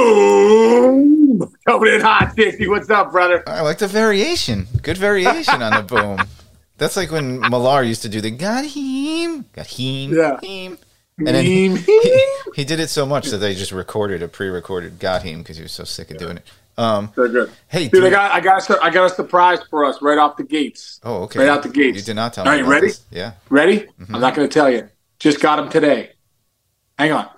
Boom! Coming in hot, Dixie. What's up, brother? I like the variation. Good variation on the boom. That's like when Millar used to do the got him, got him, Yeah. him. And then he, he, he did it so much that they just recorded a pre-recorded got him because he was so sick of doing it. Um, So good. hey, Dude, I got, I got, a I got a surprise for us right off the gates. oh, okay. Right out the gates. You did not tell All me. right, about ready? this. Yeah. Ready? Mm-hmm. I'm not going to tell you. Just got him today. Hang on.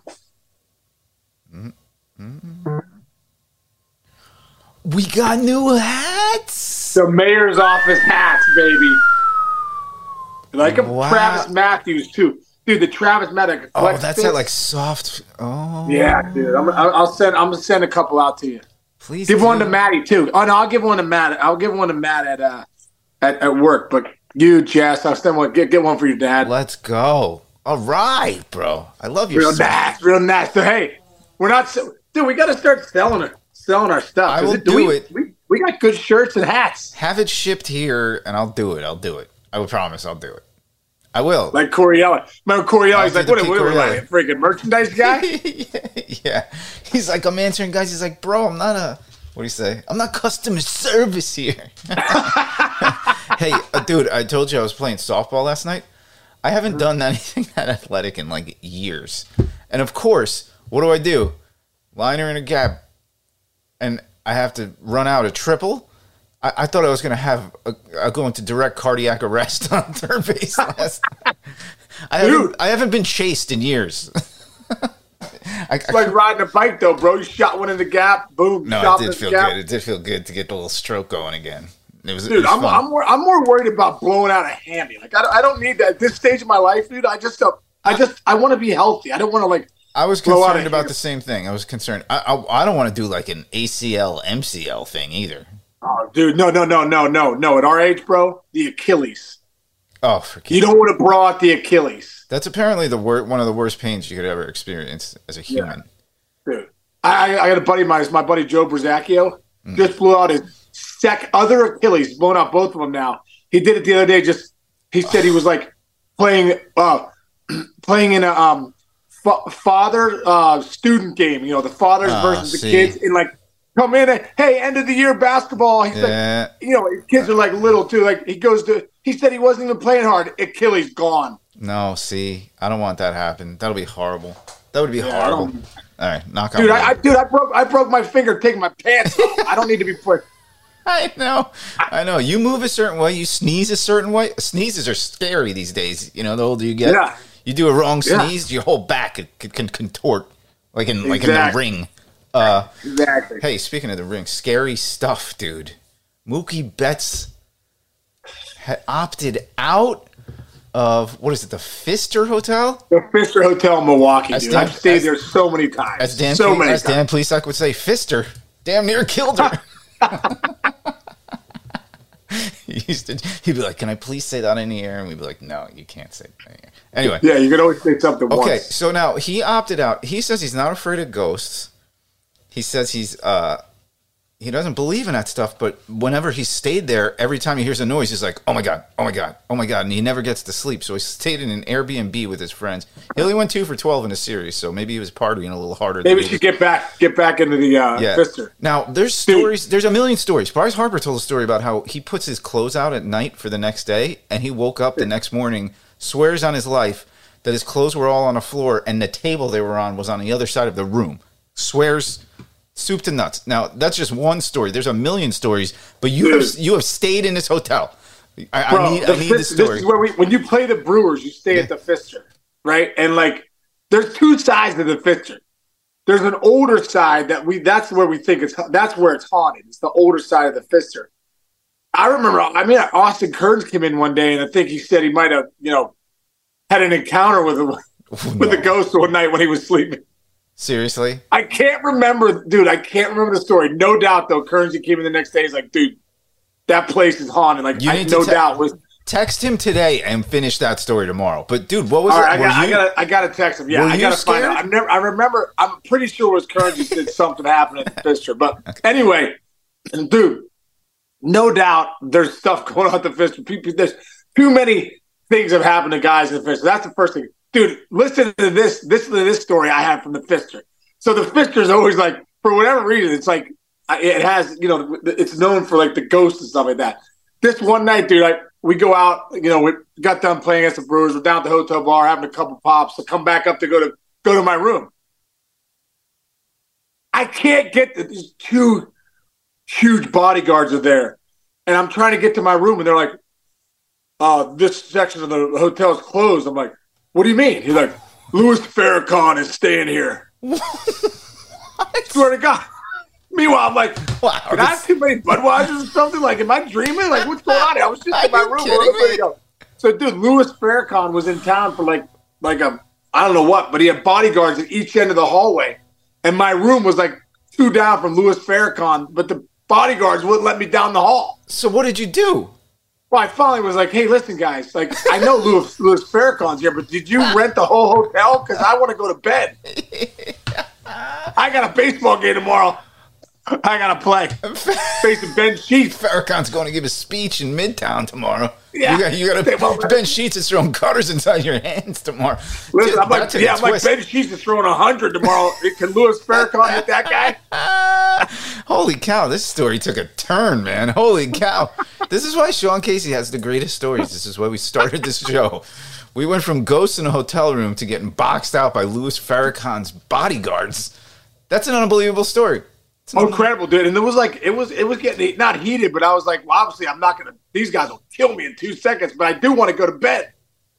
We got new hats. The mayor's office hats, baby. Like a Wow. Travis Matthews too, dude. The Travis Matthews. Oh, that's that like soft. Oh, Yeah, dude. I'm, I'll send. I'm gonna send a couple out to you. Please Give one to. Maddie too. Oh no, I'll give one to Matt. I'll give one to Matt at uh at, at work. But you, Jess, I'll send one. Get get one for your dad. Let's go. All right, bro. I love your. Real nice, real nice. So hey, we're not. So, dude, we got to start selling it, selling our stuff. I will it- do we, it. We, we got good shirts and hats, Have it shipped here, and I'll do it. I'll do it. I will promise. I'll do it. I will. like Coriella. Remember He's like, what? What? what like, a freaking merchandise guy? yeah. He's like, I'm answering guys. He's like, bro, I'm not a. What do you say? I'm not customer service here. hey, uh, dude, I told you I was playing softball last night. I haven't done anything that athletic in like years. And of course, what do I do? Liner in a gap. And I have to run out a triple. I, I thought I was going to have a, a go into direct cardiac arrest on third base last. I haven't. I haven't been chased in years. I, It's like riding a bike, though, bro. You shot one in the gap, boom. no, it did feel gap. good. It did feel good to get the little stroke going again. It was, it Dude, was I'm. I'm, more, I'm more worried about blowing out a hammy. Like, I, don't- I don't need that at this stage of my life, dude. I just, uh, I just, I want to be healthy. I don't want to, like, I was concerned about hammy. the same thing. I was concerned. I, I, I don't want to do like an ACL, MCL thing either. oh, dude, no, no, no, no, no, no. At our age, bro, the Achilles. Oh, forget You don't want to out the Achilles, That's apparently the wor- one of the worst pains you could ever experience as a human. dude. I, I, I got a buddy of mine, my buddy Joe Brazacchio, Mm. just blew out his sec other Achilles, blown out both of them now. He did it the other day. Just he said he was like playing, uh, playing in a um, fa- father uh, student game. You know, the fathers Ah, versus the see. kids, and like come in and hey, end of the year basketball. He's like, you know, his kids are like little too. Like he goes to, he said he wasn't even playing hard. Achilles gone. No, see, I don't want that to happen. That'll be horrible. That would be Yeah, horrible. All right, knock on Dude. I, I dude, I broke, I broke my finger taking my pants off. I don't need to be put. I know. I know. You move a certain way, you sneeze a certain way. Sneezes are scary these days. You know, the older you get. Yeah. You do a wrong Yeah. sneeze, your whole back can, contort like in like in the ring. Uh Exactly. hey, speaking of the ring, scary stuff, dude. Mookie Betts had opted out of what is it, the Pfister Hotel? The Pfister Hotel in Milwaukee, As dude. Dan- I've stayed as- there so many times. As Dan so Ple- many as Dan times. Plesac would say, Pfister damn near killed her. he used to he'd be like, Can I please say that in the air? And we'd be like, No, you can't say that in the air. Anyway. Yeah, you can always say something Okay, once. so now he opted out. He says he's not afraid of ghosts. He says he's uh he doesn't believe in that stuff, but whenever he stayed there, every time he hears a noise, he's like, "Oh my god, oh my god, oh my god," and he never gets to sleep. So he stayed in an Airbnb with his friends. He only went two for twelve in a series, so maybe he was partying a little harder. Maybe than he should get back, get back into the uh, yeah. Now there's stories. There's a million stories. Bryce Harper told a story about how he puts his clothes out at night for the next day, and he woke up the next morning, swears on his life that his clothes were all on the floor, and the table they were on was on the other side of the room. Swears soup to nuts. Now that's just one story. There's a million stories, but you have you have stayed in this hotel. I, Bro, I need the I need story. This is where we, when you play the Brewers, you stay at the Pfister, right? And like, there's two sides to the Pfister. There's an older side that we. That's where we think it's. That's where it's haunted. It's the older side of the Pfister. I remember. I mean, Austin Kearns came in one day, and I think he said he might have, you know, had an encounter with a oh, with a ghost one night when he was sleeping. Seriously, I can't remember, dude. I can't remember the story. No doubt, though. Kearns came in the next day. He's like, dude, that place is haunted. Like, You I, no te- doubt was. text him today and finish that story tomorrow. But dude, what was All it? I got, I you- I got to text him. Yeah, I got to find scared? out. I never, I remember. I'm pretty sure it was Kearns who said something happened at the Pfister. But anyway, dude, no doubt there's stuff going on at the Pfister. People, there's too many things have happened to guys in the Pfister. That's the first thing, dude. Listen to this. Listen to this story I had from the Pfister. So the Pfister is always like for whatever reason, it's like it has, you know, it's known for like the ghosts and stuff like that. This one night, dude, like we go out, you know, we got done playing against the Brewers. We're down at the hotel bar having a couple pops to come back up to go to go to my room. I can't get to these two huge bodyguards are there, and I'm trying to get to my room, and they're like, "Uh, this section of the hotel is closed." I'm like, "What do you mean?" He's like, "Louis Farrakhan is staying here." I swear to God. Meanwhile, I'm like, wow, can I have too many Budweisers or something? Like, am I dreaming? Like, what's going on? I was just in my room. So, dude, Louis Farrakhan was in town for like, like a, I don't know what, but he had bodyguards at each end of the hallway, and my room was like two down from Louis Farrakhan, but the bodyguards wouldn't let me down the hall. So, what did you do? Well, I finally was like, "Hey, listen, guys. Like, I know Louis, Louis Farrakhan's here, but did you rent the whole hotel? Because I want to go to bed. I got a baseball game tomorrow." I gotta play. Facing Ben Sheets. Farrakhan's going to give a speech in Midtown tomorrow. Yeah, you got, you got to. Ben Sheets is throwing cutters inside your hands tomorrow. Listen, I'm like, yeah, I'm like Ben Sheets is throwing hundred tomorrow. Can Louis Farrakhan hit that guy? Holy cow! This story took a turn, man. Holy cow! this is why Sean Casey has the greatest stories. This is why we started this show. We went from ghosts in a hotel room to getting boxed out by Louis Farrakhan's bodyguards. That's an unbelievable story. Oh, incredible, dude! And it was like it was it was getting not heated, but I was like, well, obviously, I'm not gonna. These guys will kill me in two seconds, but I do want to go to bed.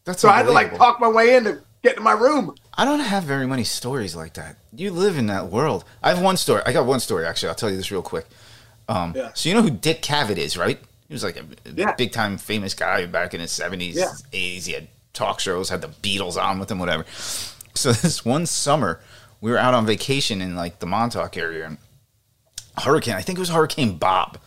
That's so I had to like talk my way in to get to my room. I don't have very many stories like that. You live in that world. I have one story. I got one story actually. I'll tell you this real quick. Um, yeah. So you know who Dick Cavett is, right? He was like a, yeah. big time famous guy back in his seventies, eighties. He had talk shows, had the Beatles on with him, whatever. So this one summer, we were out on vacation in like the Montauk area, and hurricane. I think it was Hurricane Bob.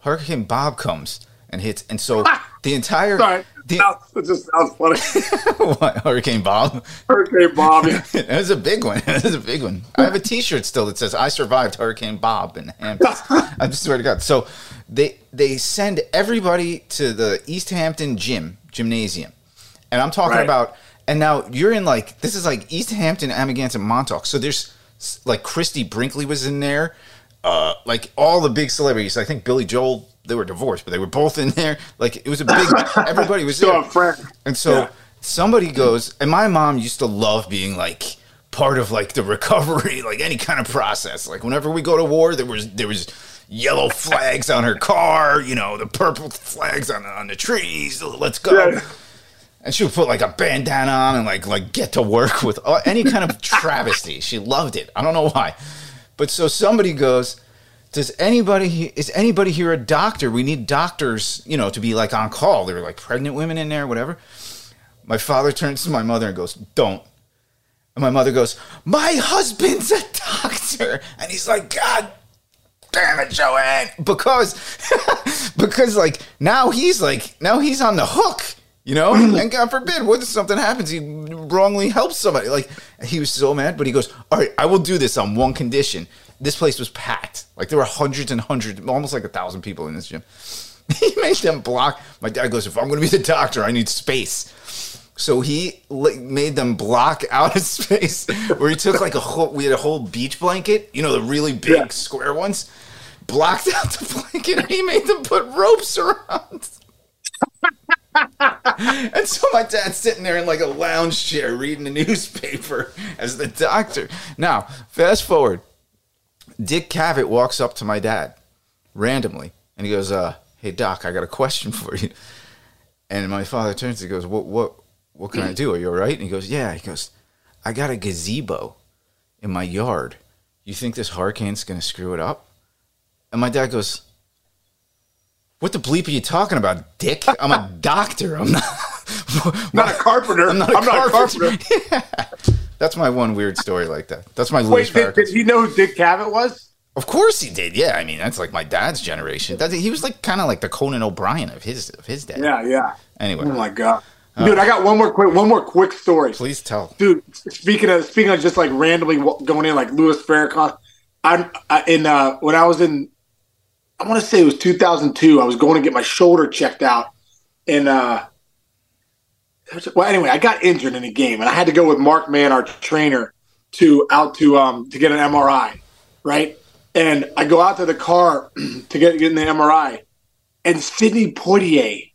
Hurricane Bob comes and hits, and so the entire. Sorry, the, that just sounds funny. what Hurricane Bob? Hurricane Bob. Yeah. it was a big one. It was a big one. I have a T-shirt still that says "I survived Hurricane Bob" in Hampton. I swear to God. So they they send everybody to the East Hampton gym gymnasium, and I'm talking right. about. And now you're in like this is like East Hampton, Amagansett, Montauk. So there's like Christie Brinkley was in there uh, like all the big celebrities. I think Billy Joel, they were divorced, but they were both in there. Like it was a big. everybody was there. And so yeah. somebody goes, and my mom used to love being like part of like the recovery, like any kind of process. Like whenever we go to war, there was there was yellow flags on her car, you know, the purple flags on on the trees. Let's go. Yeah. And she would put like a bandana on and like like get to work with uh, any kind of travesty. She loved it. I don't know why. But so somebody goes, does anybody is anybody here a doctor? We need doctors, you know, to be like on call. There were like pregnant women in there, whatever. My father turns to my mother and goes, "Don't." And my mother goes, "My husband's a doctor," and he's like, "God damn it, Joanne," because because like now he's like now he's on the hook. You know, and God forbid, what if something happens? He wrongly helps somebody. Like he was so mad, but he goes, "All right, I will do this on one condition." This place was packed. Like there were hundreds and hundreds, almost like a thousand people in this gym. he made them block. My dad goes, "If I'm going to be the doctor, I need space." So he made them block out of space where he took like a whole. We had a whole beach blanket, you know, the really big yeah. square ones. Blocked out the blanket, and he made them put ropes around and so my dad's sitting there in like a lounge chair reading the newspaper as the doctor. Now, fast forward. Dick Cavett walks up to my dad randomly and he goes, uh, hey doc, I got a question for you. And my father turns and goes, What what what can I do? Are you all right? And he goes, Yeah. He goes, I got a gazebo in my yard. You think this hurricane's gonna screw it up? And my dad goes, what the bleep are you talking about, Dick? I'm a doctor. I'm not. not a carpenter. I'm not a, I'm carpenter. Not a carpenter. yeah. That's my one weird story like that. That's my Wait, did, did, he know who Dick Cavett was? Of course he did. Yeah, I mean that's like my dad's generation. That, he was like kind of like the Conan O'Brien of his of his day. Yeah, yeah. Anyway. Oh my god. Uh, Dude, I got one more quick, one more quick story. Please tell. Dude, speaking of speaking of just like randomly going in, like Louis Farrakhan, I'm I, in uh, when I was in I want to say it was 2002. I was going to get my shoulder checked out, and uh, well, anyway, I got injured in a game, and I had to go with Mark Mann, our trainer, to out to um to get an MRI, right? And I go out to the car to get, get in the MRI, and Sidney Poitier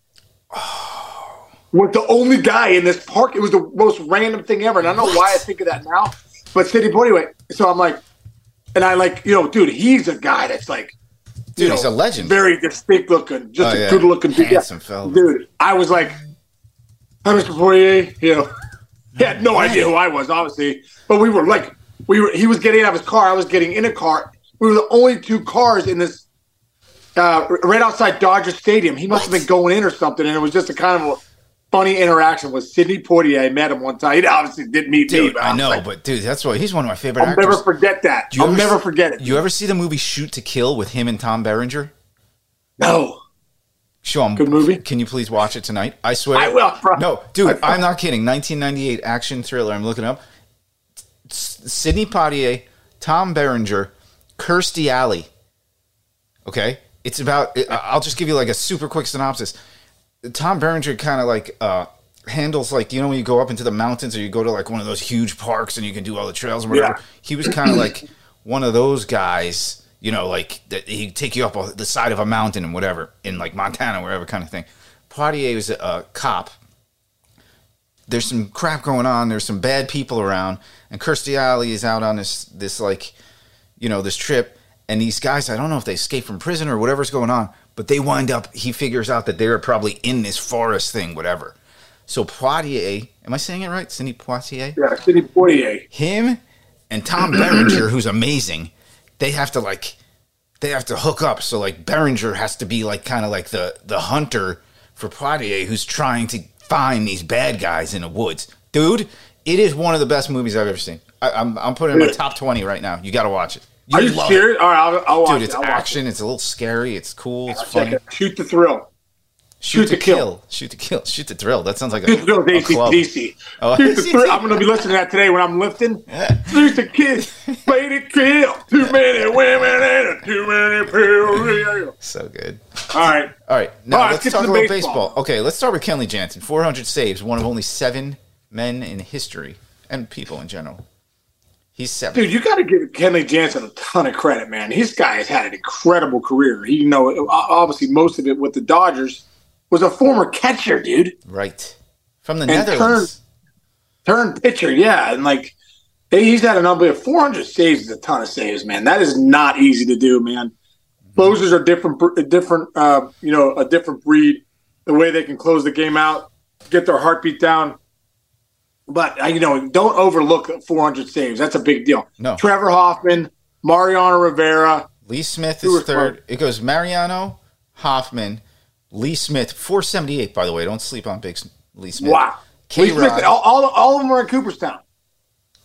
was the only guy in this park. It was the most random thing ever. And I don't know why I think of that now, but Sidney Poitier. So I'm like, and I like, you know, dude, he's a guy that's like, Dude, you he's a legend. very distinct looking, just Oh, a yeah. good looking dude. Handsome fella. Dude, I was like, hi, Mr. Poitier. You know, he had no idea who I was, obviously, but we were like, we were. He was getting out of his car. I was getting in a car. We were the only two cars in this, uh, right outside Dodger Stadium. He must have been going in or something, and it was just a kind of a funny interaction with Sidney Poitier. I met him one time. He obviously didn't meet me, Dude, but I was know, like, but dude, that's why he's one of my favorite I'll actors. never forget that. I'll ever never forget it. You ever see the movie Shoot to Kill with him and Tom Berenger? no, Show him. Good movie? Can you please watch it tonight? I swear. I will, bro. No, dude, I- I'm not kidding. 1998 action thriller. I'm looking up. Sidney Poitier, Tom Berenger, Kirstie Alley. Okay, it's about. I'll just give you like a super quick synopsis. Tom Berenger kind of like uh, handles like you know when you go up into the mountains or you go to like one of those huge parks and you can do all the trails and whatever. Yeah. He was kind of like one of those guys. You know, like that he'd take you up on the side of a mountain and whatever in like Montana, wherever kind of thing. Poitier was a, a cop there's some crap going on. There's some bad people around, and Kirstie Alley is out on this this like, you know, this trip. And these guys, I don't know if they escaped from prison or whatever's going on, but they wind up. He figures out that they're probably in this forest thing, whatever. So Poitier, am I saying it right? Sidney Poitier, yeah, Sidney Poitier. him and Tom Berenger, who's amazing. They have to like, they have to hook up. So like Berenger has to be like kind of like the the hunter for Poitier, who's trying to find these bad guys in the woods. Dude, it is one of the best movies I've ever seen. I, I'm I'm putting it in my top twenty right now. You got to watch it. You Are you love serious? All right, I'll, I'll watch dude. It's I'll watch it. action. It's a little scary. It's cool. It's Check funny. it. Shoot the thrill. Shoot, Shoot to to kill. kill. Shoot to kill. Shoot to thrill. That sounds like a, Shoot the thrill. a club. ACDC. Oh, Shoot the thrill. I'm going to be listening to that today when I'm lifting. Shoot the kid. Play to kill. Too many women and too many pills. So good. All right. All right, now All right, let's let's talk about baseball. baseball. Okay, let's start with Kenley Jansen. 400 saves, one of only seven men in history and people in general. He's seven. Dude, you got to give Kenley Jansen a ton of credit, man. This guy has had an incredible career. He, you know, obviously most of it with the Dodgers was a former catcher, dude. Right. From the And Netherlands. Turned pitcher, yeah, and like he's had an unbelievable 400 saves is a ton of saves, man. That is not easy to do, man. Closers are different, different, uh, you know, a different breed. The way they can close the game out, get their heartbeat down. But uh, you know, don't overlook 400 saves. That's a big deal. No. Trevor Hoffman, Mariano Rivera. Lee Smith is third. It goes Mariano, Hoffman, Lee Smith, 478, by the way. Don't sleep on Big Lee Smith. Wow. K. Lee Smith, all, all, all of them are in Cooperstown.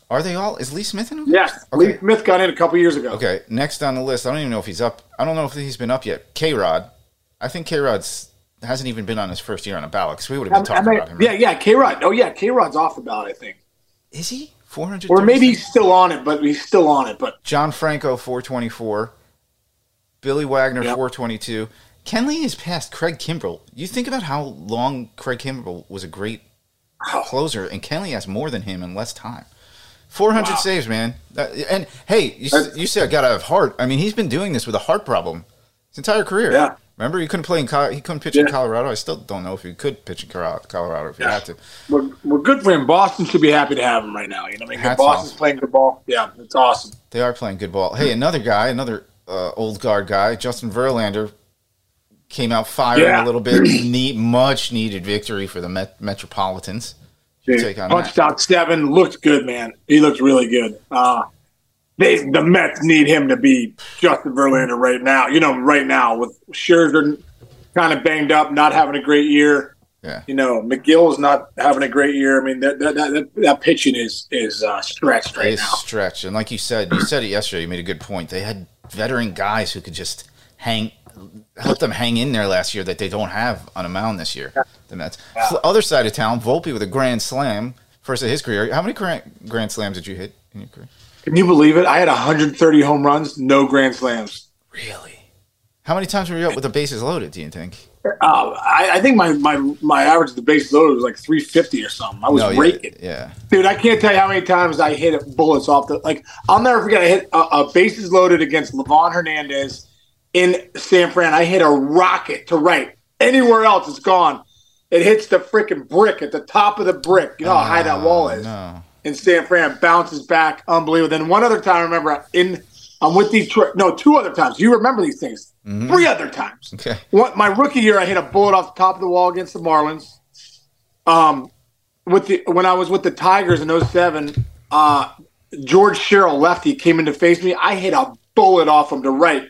Are they all? Is Lee Smith in them? Yes. Okay. Lee Smith got in a couple years ago. Okay, next on the list, I don't even know if he's up. I don't know if he's been up yet. K Rod. I think K Rod's hasn't even been on his first year on a ballot because we would have been I talking mean, about him. yeah, right? yeah, K Rod. Oh, yeah, K Rod's off the ballot, I think. Is he? 400? Or maybe he's still on it, but he's still on it. But John Franco, 424. Billy Wagner, Yep. 422. Kenley is past Craig Kimbrel. You think about how long Craig Kimbrel was a great closer, and Kenley has more than him in less time. 400 Wow. saves, man. Uh, and hey, you, you said got to have heart. I mean, he's been doing this with a heart problem his entire career. Yeah. Remember, he couldn't play in he couldn't pitch in Colorado. I still don't know if he could pitch in Colorado if he Yeah. had to. we're, we're good for him. Boston should be happy to have him right now. You know, what I mean, Boston's off. playing good ball. Yeah, it's awesome. They are playing good ball. Hey, another guy, another uh, old guard guy, Justin Verlander, came out firing Yeah. a little bit. Need much needed victory for the Met- Metropolitans. On Punched that. out seven. Looked good, man. He looked really good. Uh, they the Mets need him to be Justin Verlander right now. You know, right now with Scherzer kind of banged up, not having a great year. Yeah. You know, Megill's not having a great year. I mean, that that, that, that pitching is is uh, stretched right It's now. stretch, and like you said, you said it yesterday. You made a good point. They had veteran guys who could just hang, help them hang in there last year that they don't have on a mound this year. The Mets. Fl- Other side of town, Volpe with a grand slam, first of his career. How many grand, grand slams did you hit in your career? Can you believe it? I had 130 home runs, no grand slams. Really? How many times were you up with the bases loaded? Do you think? Uh, I, I think my, my my average of the base loaded was like 350 or something. I was No, yeah, raking. yeah. Dude, I can't tell you how many times I hit bullets off the like. I'll never forget. I hit a, a bases loaded against Livan Hernandez in San Fran. I hit a rocket to right. Anywhere else, it's gone. It hits the freaking brick at the top of the brick. You know how high that wall is No. In San Fran. Bounces back, unbelievable. Then one other time, I remember in I'm with Detroit. No, two other times. You remember these things? Three other times. Okay. One, my rookie year, I hit a bullet off the top of the wall against the Marlins. Um, with the when I was with the Tigers in 07, uh, George Sherrill lefty came in to face me. I hit a bullet off him to right.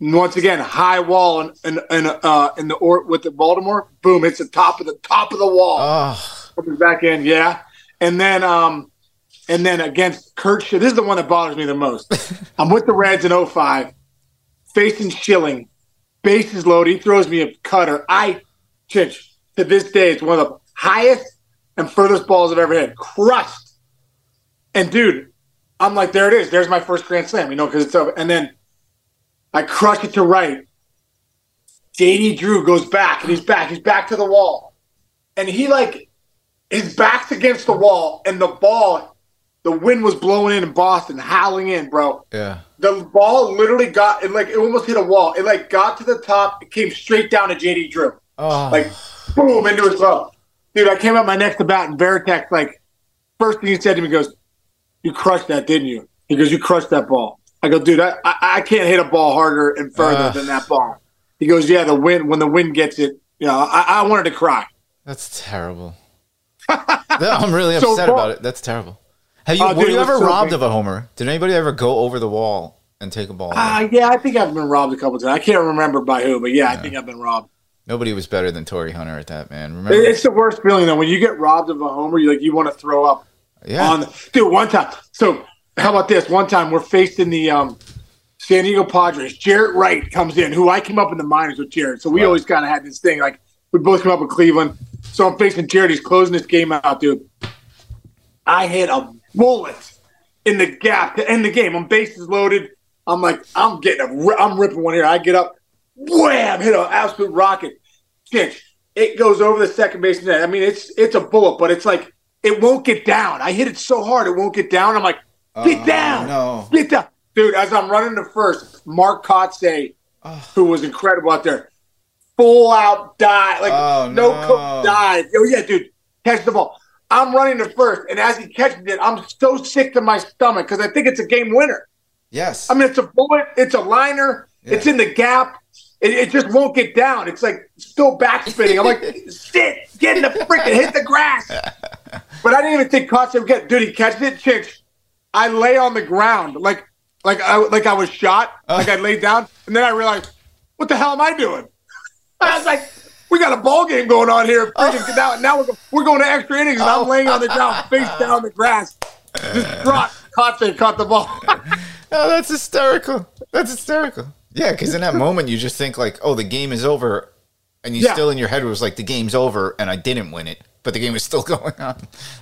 And once again, high wall and and, and uh, in the or with the Baltimore, boom, hits the top of the top of the wall. Oh, Comes back in, yeah. And then um and then against Kurt this is the one that bothers me the most. I'm with the Reds in 05, facing Schilling, bases loaded. He throws me a cutter. I Chinch, to this day, it's one of the highest and furthest balls I've ever hit. Crushed. And dude, I'm like, there it is. There's my first grand slam, you know, because it's over. And then I crush it to right. JD Drew goes back and he's back. He's back to the wall. And he like his back's against the wall, and the ball, the wind was blowing in in Boston, howling in, bro. yeah. The ball literally got it like it almost hit a wall. It like got to the top, it came straight down to JD Drew, Oh, like boom into his glove. Dude, I came up my next to bat, and Varitek like first thing he said to me goes, "You crushed that, didn't you?" He goes, "You crushed that ball." I go, "Dude, I I, I can't hit a ball harder and further Ugh. than that ball." He goes, "Yeah, the wind when the wind gets it, you know, I, I wanted to cry." that's terrible. No, I'm really So upset far- about it. That's terrible. Have you? Oh, were dude, you ever so robbed big. of a homer? Did anybody ever go over the wall and take a ball? Uh, yeah, I think I've been robbed a couple times. I can't remember by who, but yeah, I think I've been robbed. Nobody was better than Torii Hunter at that, man. Remember? It's the worst feeling though when you get robbed of a homer. You like you want to throw up yeah. on. The, dude, one time. So how about this? One time we're facing the um, San Diego Padres. Jaret Wright comes in, who I came up in the minors with Jaret. So we Right. always kind of had this thing like we both came up in Cleveland. So I'm facing. He's closing this game out, dude. I hit a bullet in the gap to end the game. I'm bases loaded. I'm like, I'm getting a, I'm ripping one here. I get up, wham, hit an absolute rocket. It goes over the second base net. I mean, it's it's a bullet, but it's like it won't get down. I hit it so hard it won't get down. I'm like, get Oh, down, no. get down, dude. As I'm running to first, Mark Kotsay, Oh. who was incredible out there, full out dive, like Oh, no no. cook dive. Oh yeah, dude, catch the ball. I'm running to first, and as he catches it, I'm so sick to my stomach because I think it's a game winner. Yes. I mean, it's a bullet, it's a liner, Yeah. it's in the gap. It, it just won't get down. It's like still backspinning. I'm like, sit, get in the freaking, hit the grass. But I didn't even think Kotsay would get. Dude, he catches it, chicks. I lay on the ground like, like I like I was shot. Oh. Like I laid down, and then I realized, what the hell am I doing? I was like, we got a ball game going on here. Freaking, now, now we're, we're going to extra innings, and I'm laying on the ground, face down on the grass. Just dropped. Kotsay caught the ball. Oh, that's hysterical. That's hysterical. Yeah, because in that moment you just think like, oh, the game is over, and you Yeah. still in your head was like, the game's over, and I didn't win it, but the game is still going on.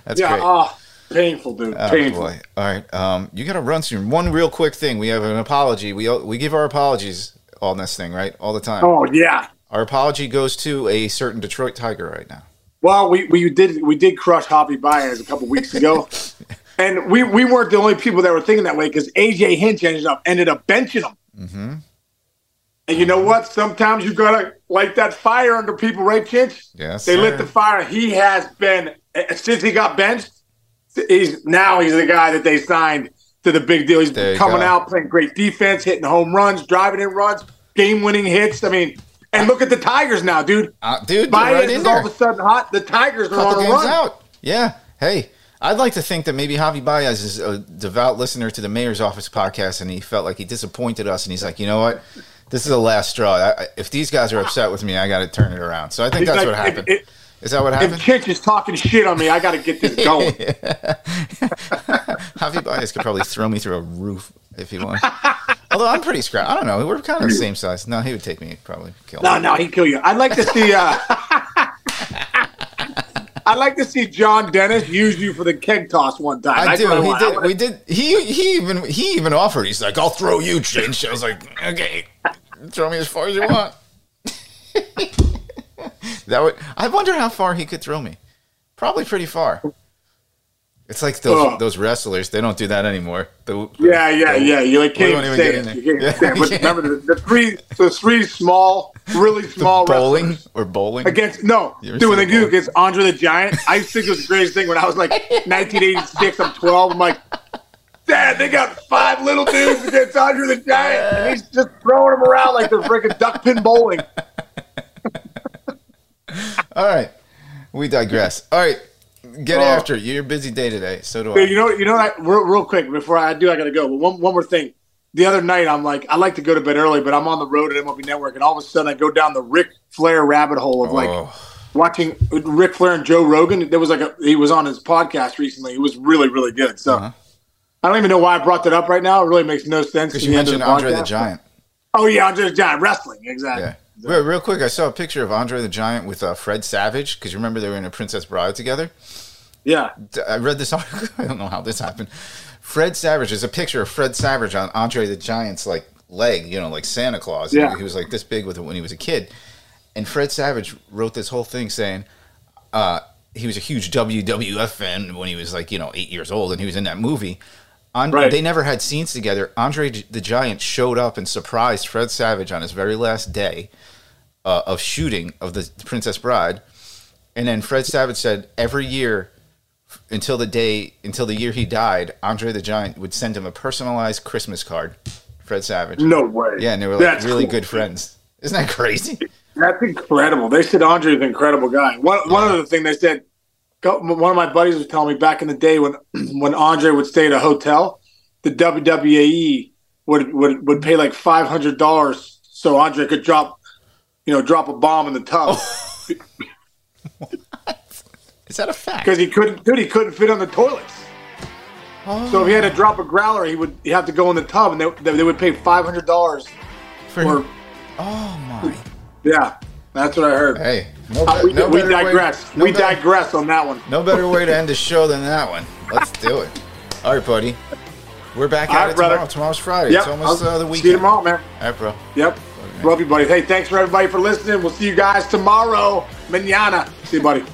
That's yeah, great. oh, painful, dude. Oh, painful. boy. All right. Um, you got to run soon. One real quick thing. We have an apology. We we give our apologies on this thing, right? All the time. Oh yeah. Our apology goes to a certain Detroit Tiger right now. Well, we, we did we did crush Javi Baez a couple weeks ago, and we, we weren't the only people that were thinking that way because AJ Hinch ended up ended up benching him. Mm-hmm. And you know what? Sometimes you gotta light that fire under people, right, Chinch? Yes. They sir. lit the fire. He has been eh, since he got benched. He's now he's the guy that they signed to the big deal. He's coming go. out playing great defense, hitting home runs, driving in runs, game winning hits. I mean, and look at the Tigers now, dude. Uh, dude, Baez right is all of a sudden hot. The Tigers are couple on a games run. out. Yeah. Hey, I'd like to think that maybe Javi Baez is a devout listener to the mayor's office podcast, and he felt like he disappointed us, and he's like, you know what, this is the last straw. I, if these guys are upset with me, I got to turn it around. So I think He's that's like, what happened. If, is that what happened? if? Chich is talking shit on me, I got to get this going. Javi Baez could probably throw me through a roof if he wanted. Although I'm pretty scrap. I don't know. We're kind of the same size. No, he would take me. Probably kill me. no, no, he'd kill you. I'd like to see. Uh, I'd like to see John Dennis use you for the keg toss one time. I That's do. He want. did. We did. He he even he even offered. He's like, "I'll throw you, Chinch." I was like, "Okay, throw me as far as you want." That would. I wonder how far he could throw me. Probably pretty far. It's like those Oh. those wrestlers. They don't do that anymore. The- Yeah, yeah, the- yeah. You like can't say get it. in there. You can't Yeah, say it. But yeah. remember the, the three, the three small, really small bowling or bowling. against no, dude. When they do against Andre the Giant, I used to think it was the greatest thing when I was like 1986. I'm 12. I'm like, Dad, they got five little dudes against Andre the Giant, and he's just throwing them around like they're freaking duck pin bowling. All right, we digress. All right, get Oh. after it. You're a busy day today. So do I. You know, you know, what I, real, real quick before I do, I gotta go. But one, one more thing. The other night, I'm like, I like to go to bed early, but I'm on the road at MLB Network, and all of a sudden, I go down the Ric Flair rabbit hole of like Oh. watching Ric Flair and Joe Rogan. There was like a he was on his podcast recently. It was really, really good. So Uh-huh. I don't even know why I brought that up right now. It really makes no sense. Because to you the mentioned Andre the. Giant. Oh yeah, Andre the Giant wrestling exactly. Yeah. Real, real quick, I saw a picture of Andre the Giant with uh, Fred Savage because you remember they were in a Princess Bride together. Yeah. I read this article. I don't know how this happened. Fred Savage. There's a picture of Fred Savage on Andre the Giant's like leg, you know, like Santa Claus. Yeah. He was like this big with it when he was a kid. And Fred Savage wrote this whole thing saying uh, he was a huge WWF fan when he was like, you know, eight years old and he was in that movie. On, Right. They never had scenes together. Andre the Giant showed up and surprised Fred Savage on his very last day uh, of shooting of the Princess Bride. And then Fred Savage said every year until the day until the year he died, Andre the Giant would send him a personalized Christmas card. Fred Savage. No way. Yeah, and they were like That's really cool. good friends. Isn't that crazy? That's incredible. They said Andre's an incredible guy. One, one other thing they said, one of my buddies was telling me back in the day when when Andre would stay at a hotel, the WWE would would, would pay like five hundred dollars so Andre could drop, you know, drop a bomb in the tub oh. Is that a fact? because he couldn't, dude, he couldn't fit on the toilets. So if he had to drop a growler, he would he have to go in the tub, and they they would pay five hundred dollars For- for oh my! yeah. That's what I heard. Hey, no, Uh, we, no we digress. no we better- digress on that one. No better way to end the show than that one. Let's do it. All right, buddy. We're back All at right, it brother. tomorrow. Tomorrow's Friday. Yep. It's almost uh, the weekend. See you tomorrow, man. All right, bro. Yep. Love you, buddy. Hey, thanks for everybody for listening. We'll see you guys tomorrow. Manana. See you, buddy.